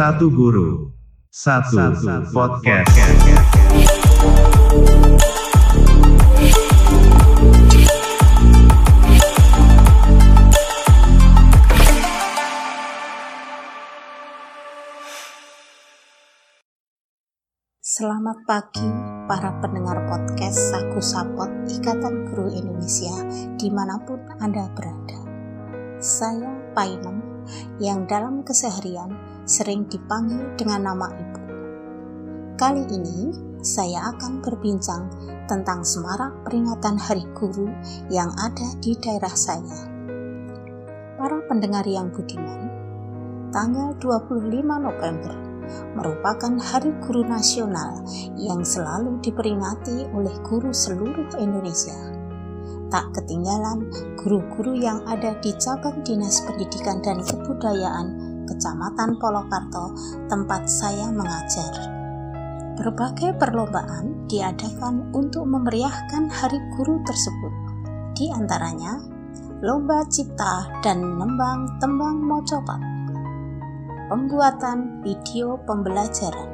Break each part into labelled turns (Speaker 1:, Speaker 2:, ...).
Speaker 1: Satu guru, satu podcast.
Speaker 2: Selamat pagi para pendengar podcast Saku Sapot Ikatan Guru Indonesia di mana pun Anda berada. Saya Painem yang dalam keseharian sering dipanggil dengan nama Ibu. Kali ini saya akan berbincang tentang semarak peringatan Hari Guru yang ada di daerah saya. Para pendengar yang budiman, tanggal 25 November merupakan Hari Guru Nasional yang selalu diperingati oleh guru seluruh Indonesia. Tak ketinggalan guru-guru yang ada di cabang Dinas Pendidikan dan Kebudayaan Kecamatan Polokarto tempat saya mengajar. Berbagai perlombaan diadakan untuk memeriahkan Hari Guru tersebut. Di antaranya, lomba cipta dan nembang tembang mocopat pembuatan video pembelajaran,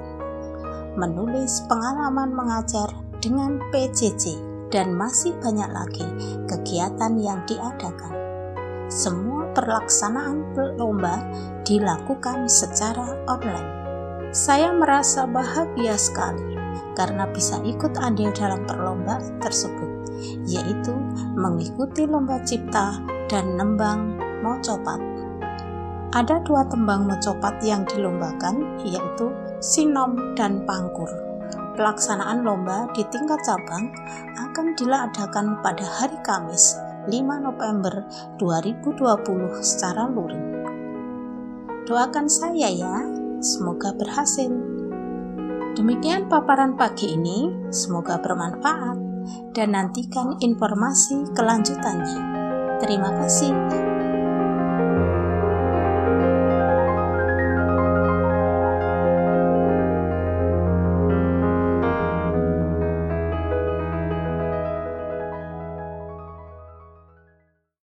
Speaker 2: menulis pengalaman mengajar dengan PJJ, dan masih banyak lagi kegiatan yang diadakan. Semua perlaksanaan lomba dilakukan secara online. Saya merasa bahagia sekali karena bisa ikut andil dalam perlombaan tersebut, yaitu mengikuti lomba cipta dan nembang mocopat ada dua tembang mecopat yang dilombakan, yaitu Sinom dan Pangkur. Pelaksanaan lomba di tingkat cabang akan diadakan pada hari Kamis 5 November 2020 secara luring. Doakan saya ya, semoga berhasil. Demikian paparan pagi ini, semoga bermanfaat dan nantikan informasi kelanjutannya. Terima kasih.